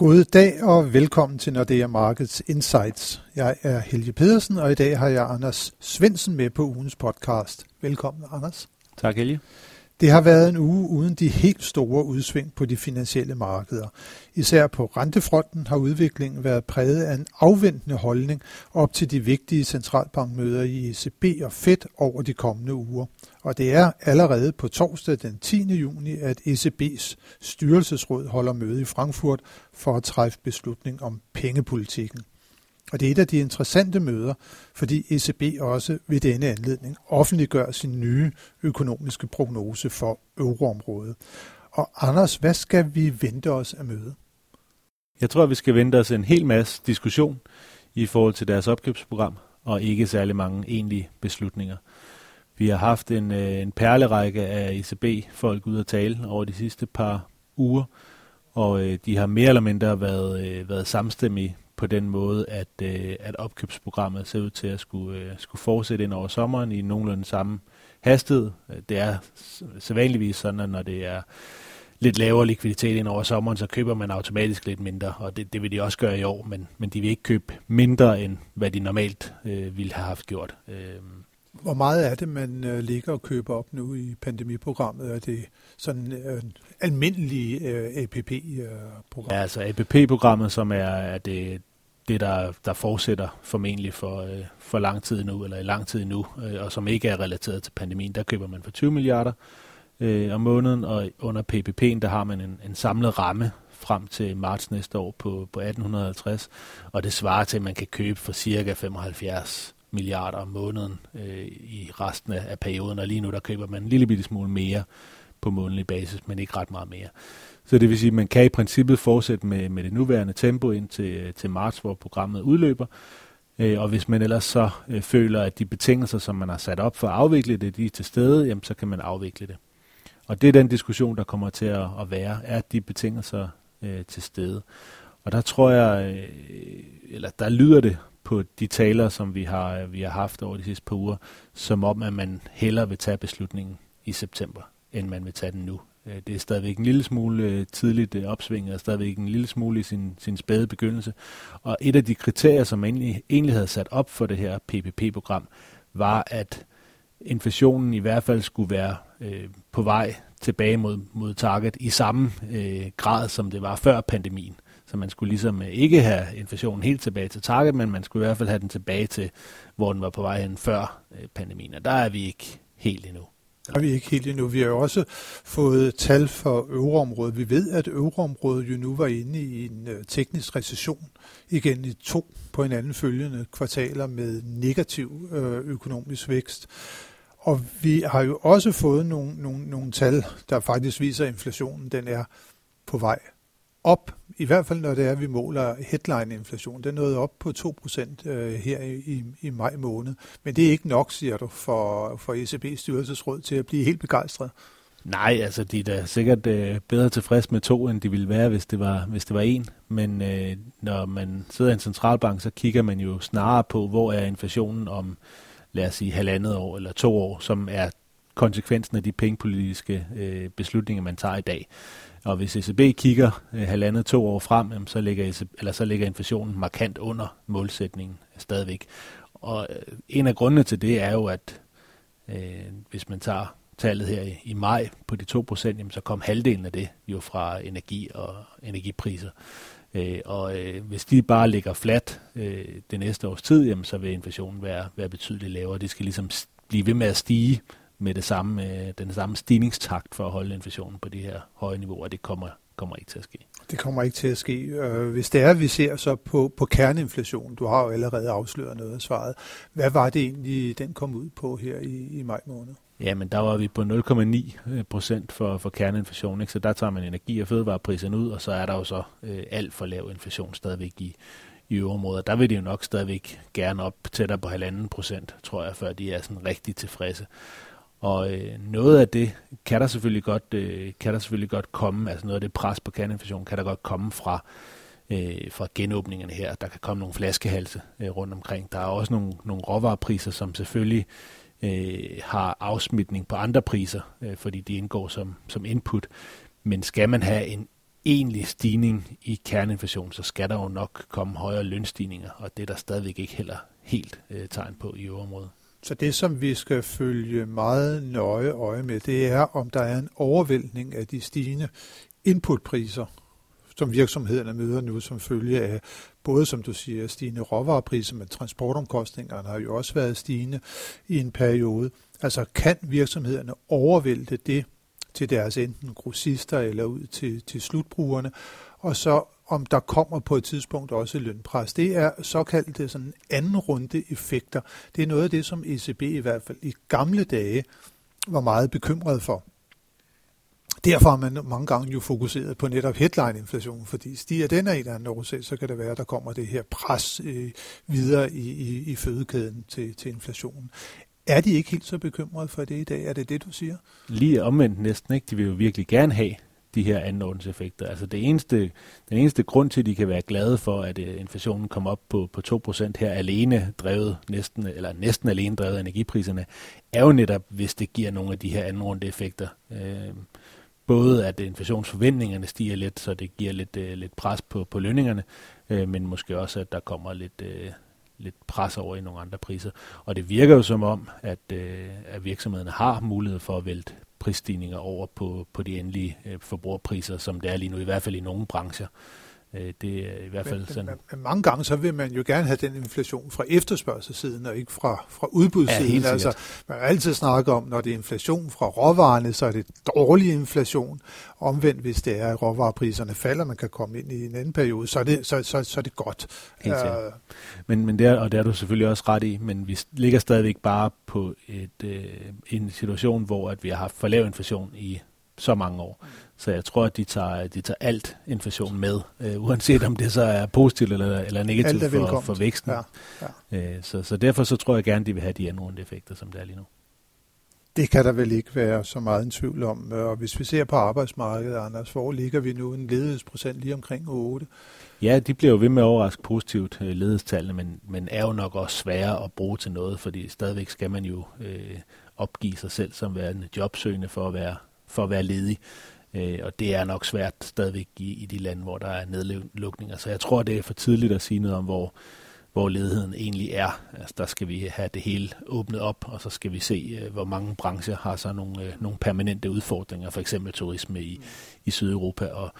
God dag og velkommen til Nordea Markets Insights. Jeg er Helge Pedersen, og i dag har jeg Anders Svensen med på ugens podcast. Velkommen, Anders. Tak, Helge. Det har været en uge uden de helt store udsving på de finansielle markeder. Især på rentefronten har udviklingen været præget af en afventende holdning op til de vigtige centralbankmøder i ECB og Fed over de kommende uger. Og det er allerede på torsdag den 10. juni, at ECB's styrelsesråd holder møde i Frankfurt for at træffe beslutning om pengepolitikken. Og det er et af de interessante møder, fordi ECB også ved denne anledning offentliggør sin nye økonomiske prognose for euroområdet. Og Anders, hvad skal vi vente os af mødet? Jeg tror, vi skal vente os en hel masse diskussion i forhold til deres opkøbsprogram, og ikke særlig mange egentlige beslutninger. Vi har haft en, øh, en perlerække af ECB-folk ud at tale over de sidste par uger, og øh, de har mere eller mindre været, øh, været samstemmige på den måde, at, øh, at opkøbsprogrammet ser ud til at skulle, øh, skulle fortsætte ind over sommeren i nogenlunde samme hastighed. Det er sædvanligvis sådan, at når det er lidt lavere likviditet ind over sommeren, så køber man automatisk lidt mindre, og det, det vil de også gøre i år, men, men de vil ikke købe mindre, end hvad de normalt øh, ville have haft gjort. Øh, hvor meget er det, man øh, ligger og køber op nu i pandemiprogrammet? Er det sådan øh, almindelige øh, APP-program? Ja, altså APP-programmet, som er, er det, det der, der fortsætter formentlig for, øh, for lang tid nu, eller i lang tid nu, øh, og som ikke er relateret til pandemien, der køber man for 20 milliarder øh, om måneden, og under PPP'en, der har man en, en samlet ramme frem til marts næste år på, på 1850, og det svarer til, at man kan købe for cirka 75 milliarder om måneden øh, i resten af, af perioden, og lige nu der køber man en lille bitte smule mere på månedlig basis, men ikke ret meget mere. Så det vil sige, at man kan i princippet fortsætte med, med det nuværende tempo ind til, øh, til marts, hvor programmet udløber. Øh, og hvis man ellers så øh, føler, at de betingelser, som man har sat op for at afvikle det, de er til stede, jamen, så kan man afvikle det. Og det er den diskussion, der kommer til at, at være. Er de betingelser øh, til stede? Og der tror jeg, øh, eller der lyder det på de taler, som vi har, vi har haft over de sidste par uger, som om, at man hellere vil tage beslutningen i september, end man vil tage den nu. Øh, det er stadigvæk en lille smule øh, tidligt øh, opsving, og stadigvæk en lille smule i sin, sin spæde begyndelse. Og et af de kriterier, som man egentlig, egentlig havde sat op for det her PPP-program, var, at inflationen i hvert fald skulle være øh, på vej tilbage mod, mod target i samme øh, grad, som det var før pandemien. Så man skulle ligesom ikke have inflationen helt tilbage til target, men man skulle i hvert fald have den tilbage til, hvor den var på vej hen før øh, pandemien. Og der er vi ikke helt endnu. Der er vi ikke helt endnu. Vi har jo også fået tal for euroområdet. Vi ved, at euroområdet jo nu var inde i en øh, teknisk recession igen i to på hinanden følgende kvartaler med negativ øh, økonomisk vækst. Og vi har jo også fået nogle, nogle, nogle tal, der faktisk viser, at inflationen den er på vej op, i hvert fald når det er, at vi måler headline-inflation. Den nåede op på 2% øh, her i, i maj måned. Men det er ikke nok, siger du, for, for ECB's styrelsesråd til at blive helt begejstret. Nej, altså de er da sikkert øh, bedre tilfreds med to, end de ville være, hvis det var, hvis det var en. Men øh, når man sidder i en centralbank, så kigger man jo snarere på, hvor er inflationen om, lad os sige, halvandet år eller to år, som er konsekvensen af de pengepolitiske øh, beslutninger, man tager i dag. Og hvis ECB kigger øh, halvandet to år frem, jamen, så, ligger ECB, eller så ligger inflationen markant under målsætningen stadigvæk. Og øh, en af grundene til det er jo, at øh, hvis man tager tallet her i, i maj på de 2%, jamen, så kom halvdelen af det jo fra energi og energipriser. Øh, og øh, hvis de bare ligger flat øh, det næste års tid, jamen, så vil inflationen være, være betydeligt lavere. Det skal ligesom blive ved med at stige med det samme, øh, den samme stigningstakt for at holde inflationen på de her høje niveauer. Det kommer, kommer ikke til at ske. Det kommer ikke til at ske. Øh, hvis det er, vi ser så på, på kerneinflation, du har jo allerede afsløret noget af svaret. Hvad var det egentlig, den kom ud på her i, i maj måned? Ja, men der var vi på 0,9 procent for, for kerneinflation, ikke? så der tager man energi- og fødevarepriserne ud, og så er der jo så øh, alt for lav inflation stadigvæk i, i øvrigt Der vil de jo nok stadigvæk gerne op tættere på halvanden procent, tror jeg, før de er sådan rigtig tilfredse. Og øh, noget af det kan der selvfølgelig godt, øh, kan der selvfølgelig godt komme, altså noget af det pres på kerneinflation kan der godt komme fra, øh, fra genåbningerne her. Der kan komme nogle flaskehalse øh, rundt omkring. Der er også nogle, nogle råvarepriser, som selvfølgelig øh, har afsmitning på andre priser, øh, fordi de indgår som, som input. Men skal man have en egentlig stigning i kerneinflation, så skal der jo nok komme højere lønstigninger, og det er der stadigvæk ikke heller helt øh, tegn på i øvrigt. Så det, som vi skal følge meget nøje øje med, det er, om der er en overvældning af de stigende inputpriser, som virksomhederne møder nu som følge af både, som du siger, stigende råvarepriser, men transportomkostningerne har jo også været stigende i en periode. Altså kan virksomhederne overvælde det til deres enten grossister eller ud til, til slutbrugerne, og så om der kommer på et tidspunkt også lønpres. Det er såkaldte sådan anden runde effekter. Det er noget af det, som ECB i hvert fald i gamle dage var meget bekymret for. Derfor har man mange gange jo fokuseret på netop headline-inflation, fordi stiger den af en eller anden årsag, så kan det være, at der kommer det her pres øh, videre i, i, i fødekæden til, til inflationen. Er de ikke helt så bekymrede for det i dag? Er det det, du siger? Lige omvendt næsten, ikke? De vil jo virkelig gerne have de her anordenseffekter. Altså det eneste, den eneste grund til, at de kan være glade for, at øh, inflationen kom op på, på 2% her alene drevet, næsten, eller næsten alene drevet af energipriserne, er jo netop, hvis det giver nogle af de her anordende effekter. Uh, øh, både at inflationsforventningerne stiger lidt, så det giver lidt, øh, lidt pres på, på lønningerne, øh, men måske også, at der kommer lidt, øh, lidt pres over i nogle andre priser. Og det virker jo som om, at, øh, at virksomhederne har mulighed for at vælte prisstigninger over på, på de endelige øh, forbrugerpriser, som det er lige nu, i hvert fald i nogle brancher. Øh, det er i hvert fald sådan. Men, men mange gange så vil man jo gerne have den inflation fra efterspørgselssiden og ikke fra, fra udbudssiden. Ja, altså, man har altid snakket om, når det er inflation fra råvarerne, så er det dårlig inflation. Omvendt, hvis det er, at råvarepriserne falder, man kan komme ind i en anden periode, så er det, så, så, så er det godt. Helt uh, men, men der, og det er du selvfølgelig også ret i, men vi ligger stadigvæk bare på et, øh, en situation, hvor at vi har haft for lav inflation i så mange år. Så jeg tror, at de tager, de tager alt inflation med, øh, uanset om det så er positivt eller, eller negativt for, for væksten. Ja, ja. Øh, så, så derfor så tror jeg gerne, de vil have de anrundede effekter, som det er lige nu. Det kan der vel ikke være så meget en tvivl om. Og hvis vi ser på arbejdsmarkedet, Anders, hvor ligger vi nu en ledighedsprocent lige omkring 8? Ja, de bliver jo ved med at overraske positivt, øh, ledighedstallene, men, men er jo nok også svære at bruge til noget, fordi stadigvæk skal man jo øh, opgive sig selv som værende jobsøgende for at være, for at være ledig. Øh, og det er nok svært stadigvæk i, i de lande, hvor der er nedlukninger. Så jeg tror, det er for tidligt at sige noget om, hvor, hvor ledigheden egentlig er. Altså, der skal vi have det hele åbnet op, og så skal vi se, øh, hvor mange brancher har så nogle, øh, nogle permanente udfordringer, for eksempel turisme i, i Sydeuropa, og,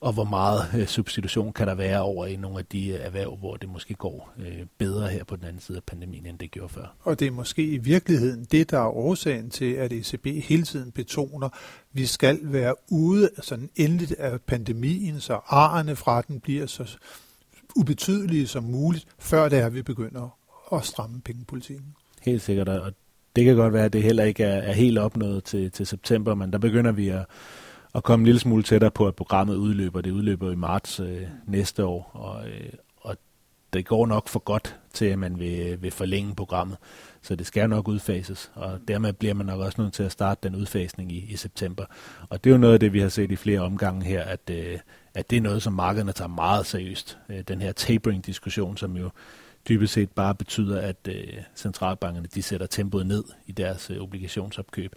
og hvor meget øh, substitution kan der være over i nogle af de øh, erhverv, hvor det måske går øh, bedre her på den anden side af pandemien, end det gjorde før. Og det er måske i virkeligheden det, der er årsagen til, at ECB hele tiden betoner, at vi skal være ude sådan endeligt af pandemien, så arerne fra den bliver så ubetydelige som muligt, før det er, at vi begynder at stramme pengepolitikken. Helt sikkert, og det kan godt være, at det heller ikke er, er helt opnået til, til september, men der begynder vi at at komme en lille smule tættere på, at programmet udløber. Det udløber i marts øh, næste år, og, øh, og det går nok for godt til, at man vil, øh, vil forlænge programmet. Så det skal nok udfases, og dermed bliver man nok også nødt til at starte den udfasning i, i september. Og det er jo noget af det, vi har set i flere omgange her, at, øh, at det er noget, som markederne tager meget seriøst. Øh, den her tapering-diskussion, som jo dybest set bare betyder, at øh, centralbankerne de sætter tempoet ned i deres øh, obligationsopkøb.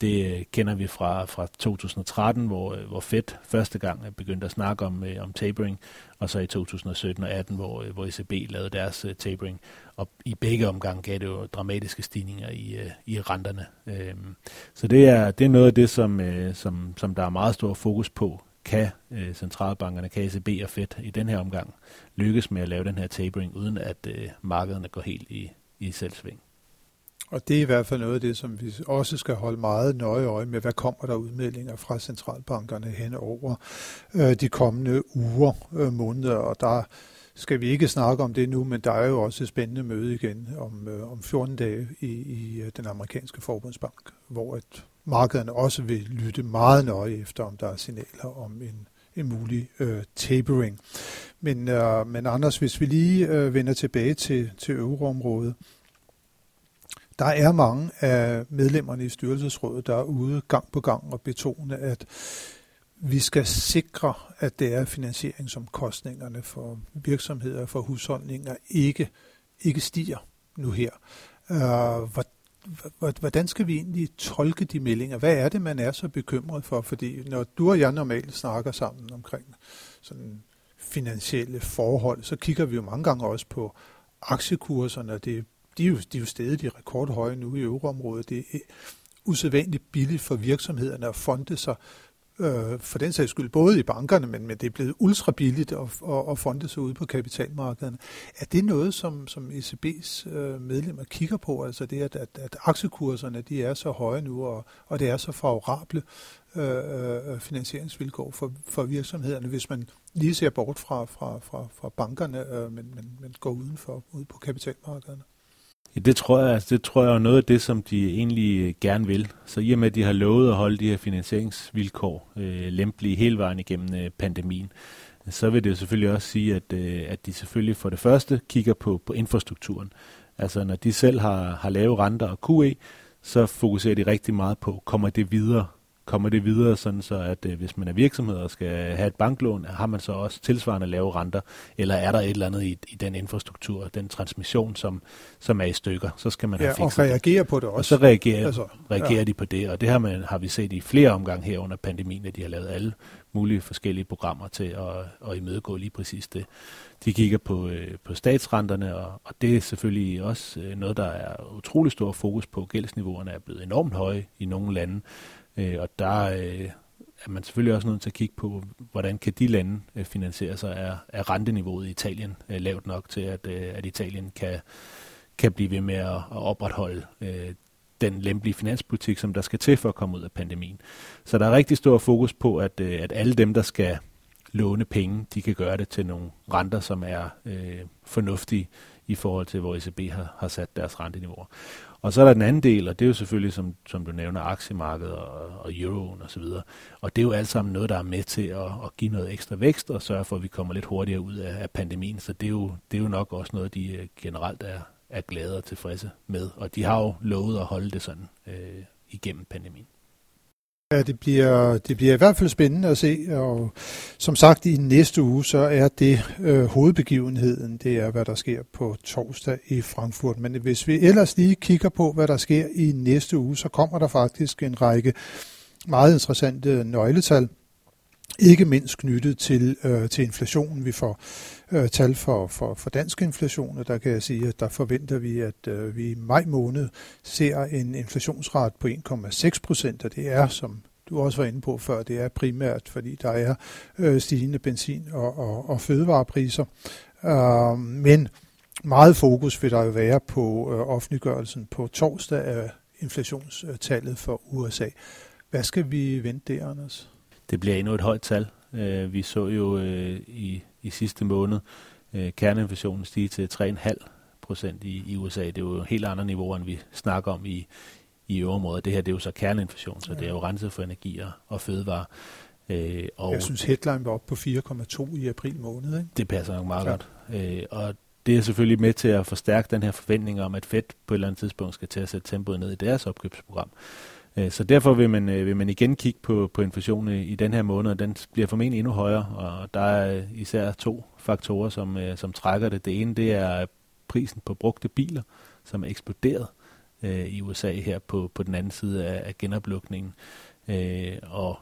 Det øh, kender vi fra, fra 2013, hvor, øh, hvor Fed første gang øh, begyndte at snakke om, om tapering, og så i 2017 og 18, hvor, hvor ECB lavede deres tapering. Og i begge omgange gav det jo dramatiske stigninger i, i renterne. Øhm, så det er, det er noget af det, som, som, som der er meget stor fokus på. Kan centralbankerne, kan ECB og Fed i den her omgang lykkes med at lave den her tapering, uden at markederne går helt i, i selvsving? Og det er i hvert fald noget af det, som vi også skal holde meget nøje øje med. Hvad kommer der udmeldinger fra centralbankerne hen over øh, de kommende uger, øh, måneder, og der skal vi ikke snakke om det nu, men der er jo også et spændende møde igen om, øh, om 14 dage i, i øh, den amerikanske forbundsbank, hvor at markederne også vil lytte meget nøje efter, om der er signaler om en, en mulig øh, tapering. Men, øh, men Anders, hvis vi lige øh, vender tilbage til, til euroområdet, der er mange af medlemmerne i styrelsesrådet, der er ude gang på gang og betone, at vi skal sikre, at det er finansieringsomkostningerne for virksomheder og for husholdninger ikke, ikke stiger nu her. Øh, hvordan skal vi egentlig tolke de meldinger? Hvad er det, man er så bekymret for? Fordi når du og jeg normalt snakker sammen omkring sådan finansielle forhold, så kigger vi jo mange gange også på aktiekurserne. Det, de, er jo, de er jo stadig de rekordhøje nu i euroområdet. Det er usædvanligt billigt for virksomhederne at fonde sig øh, for den sags skyld både i bankerne, men, men det er blevet ultra billigt at, at, at fonde sig ude på kapitalmarkederne. Er det noget, som, som ECB's øh, medlemmer kigger på, altså det, at, at, at aktiekurserne de er så høje nu, og, og det er så favorable øh, øh, finansieringsvilkår for, for virksomhederne, hvis man lige ser bort fra, fra, fra, fra bankerne, øh, men, men, men går udenfor, ud på kapitalmarkederne? Ja, det tror jeg, altså, det tror jeg er noget af det, som de egentlig øh, gerne vil. Så i og med, at de har lovet at holde de her finansieringsvilkår øh, lempelige hele vejen igennem øh, pandemien, så vil det jo selvfølgelig også sige, at, øh, at de selvfølgelig for det første kigger på, på infrastrukturen. Altså når de selv har, har lave renter og QE, så fokuserer de rigtig meget på, kommer det videre kommer det videre, sådan så at øh, hvis man er virksomhed og skal have et banklån, har man så også tilsvarende lave renter, eller er der et eller andet i, i den infrastruktur, den transmission, som, som er i stykker, så skal man ja, have fikset og reagere på det også. Og så reagerer, altså, reagerer ja. de på det, og det har, man, har vi set i flere omgange her under pandemien, at de har lavet alle mulige forskellige programmer til at, at imødegå lige præcis det. De kigger på, øh, på statsrenterne, og, og det er selvfølgelig også øh, noget, der er utrolig stor fokus på. Gældsniveauerne er blevet enormt høje i nogle lande, Øh, og der øh, er man selvfølgelig også nødt til at kigge på, hvordan kan de lande øh, finansiere sig. Er, er renteniveauet i Italien øh, lavt nok til, at, øh, at Italien kan, kan blive ved med at, at opretholde øh, den lempelige finanspolitik, som der skal til for at komme ud af pandemien. Så der er rigtig stor fokus på, at, øh, at alle dem, der skal låne penge, de kan gøre det til nogle renter, som er øh, fornuftige i forhold til, hvor ECB har, har sat deres renteniveauer. Og så er der den anden del, og det er jo selvfølgelig, som, som du nævner, aktiemarkedet og, og euroen osv. Og, og det er jo alt sammen noget, der er med til at, at give noget ekstra vækst og sørge for, at vi kommer lidt hurtigere ud af, af pandemien. Så det er, jo, det er jo nok også noget, de øh, generelt er, er glade og tilfredse med. Og de har jo lovet at holde det sådan øh, igennem pandemien. Ja, det bliver, det bliver i hvert fald spændende at se, og som sagt i næste uge, så er det øh, hovedbegivenheden, det er hvad der sker på torsdag i Frankfurt. Men hvis vi ellers lige kigger på, hvad der sker i næste uge, så kommer der faktisk en række meget interessante nøgletal, ikke mindst knyttet til, øh, til inflationen. Vi får øh, tal for, for, for dansk inflation, og der kan jeg sige, at der forventer vi, at øh, vi i maj måned ser en inflationsret på 1,6 procent, og det er, som du også var inde på før, det er primært, fordi der er øh, stigende benzin- og, og, og fødevarepriser. Øh, men meget fokus vil der jo være på øh, offentliggørelsen på torsdag af inflationstallet for USA. Hvad skal vi vente der, Anders? Det bliver endnu et højt tal. Uh, vi så jo uh, i i sidste måned. Øh, kerneinflationen stige til 3,5 procent i, i USA. Det er jo helt andre niveauer, end vi snakker om i, i øvrigt. Det her det er jo så kerneinflation, så ja. det er jo renset for energi og, og fødevare. Øh, og Jeg synes, headline var op på 4,2 i april måned. Ikke? Det passer nok meget ja. godt. Øh, og det er selvfølgelig med til at forstærke den her forventning om, at Fed på et eller andet tidspunkt skal til at sætte tempoet ned i deres opkøbsprogram. Øh, Øh, så derfor vil man, øh, vil man igen kigge på, på inflationen i, den her måned, og den bliver formentlig endnu højere, og der er øh, især to faktorer, som, som trækker det. Det ene, det er prisen på brugte biler, som er eksploderet øh, i USA her på, på den anden side af, af genoplukningen, øh, og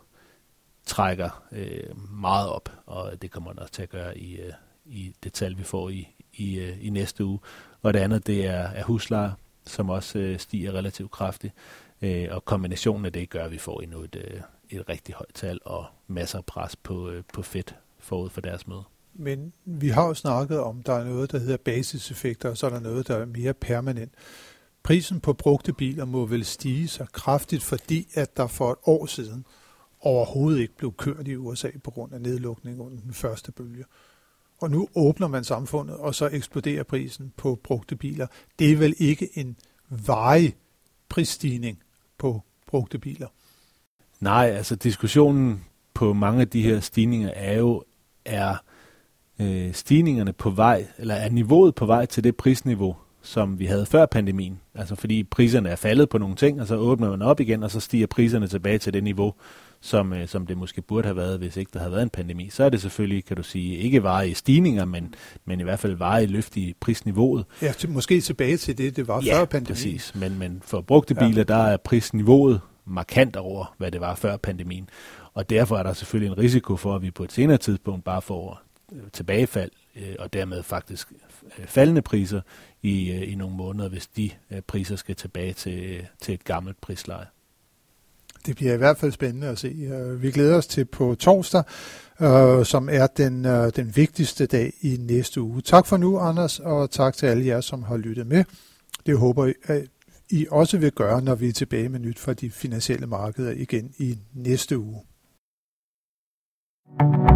trækker øh, meget op, og det kommer man også til at gøre i, øh, i det tal, vi får i, i, øh, i næste uge. Og det andet, det er, er huslejer, som også øh, stiger relativt kraftigt. Øh, og kombinationen af det gør, at vi får endnu et, øh, et rigtig højt tal og masser af pres på, øh, på fedt forud for deres møde. Men vi har jo snakket om, der er noget, der hedder basiseffekter, og så er der noget, der er mere permanent. Prisen på brugte biler må vel stige så kraftigt, fordi at der for et år siden overhovedet ikke blev kørt i USA på grund af nedlukning under den første bølge. Og nu åbner man samfundet, og så eksploderer prisen på brugte biler. Det er vel ikke en varig prisstigning på brugte biler? Nej, altså diskussionen på mange af de her stigninger er jo, er øh, stigningerne på vej, eller er niveauet på vej til det prisniveau, som vi havde før pandemien. Altså fordi priserne er faldet på nogle ting, og så åbner man op igen, og så stiger priserne tilbage til det niveau, som, øh, som det måske burde have været, hvis ikke der havde været en pandemi, så er det selvfølgelig, kan du sige, ikke i stigninger, men, men i hvert fald i løft i prisniveauet. Ja, til, måske tilbage til det, det var ja, før pandemien. præcis. Men, men for brugte biler, ja. der er prisniveauet markant over, hvad det var før pandemien. Og derfor er der selvfølgelig en risiko for, at vi på et senere tidspunkt bare får øh, tilbagefald, øh, og dermed faktisk Øh, faldende priser i, øh, i nogle måneder, hvis de øh, priser skal tilbage til, til et gammelt prisleje. Det bliver i hvert fald spændende at se. Vi glæder os til på torsdag, som er den, den vigtigste dag i næste uge. Tak for nu, Anders, og tak til alle jer, som har lyttet med. Det håber jeg, I også vil gøre, når vi er tilbage med nyt fra de finansielle markeder igen i næste uge. thank you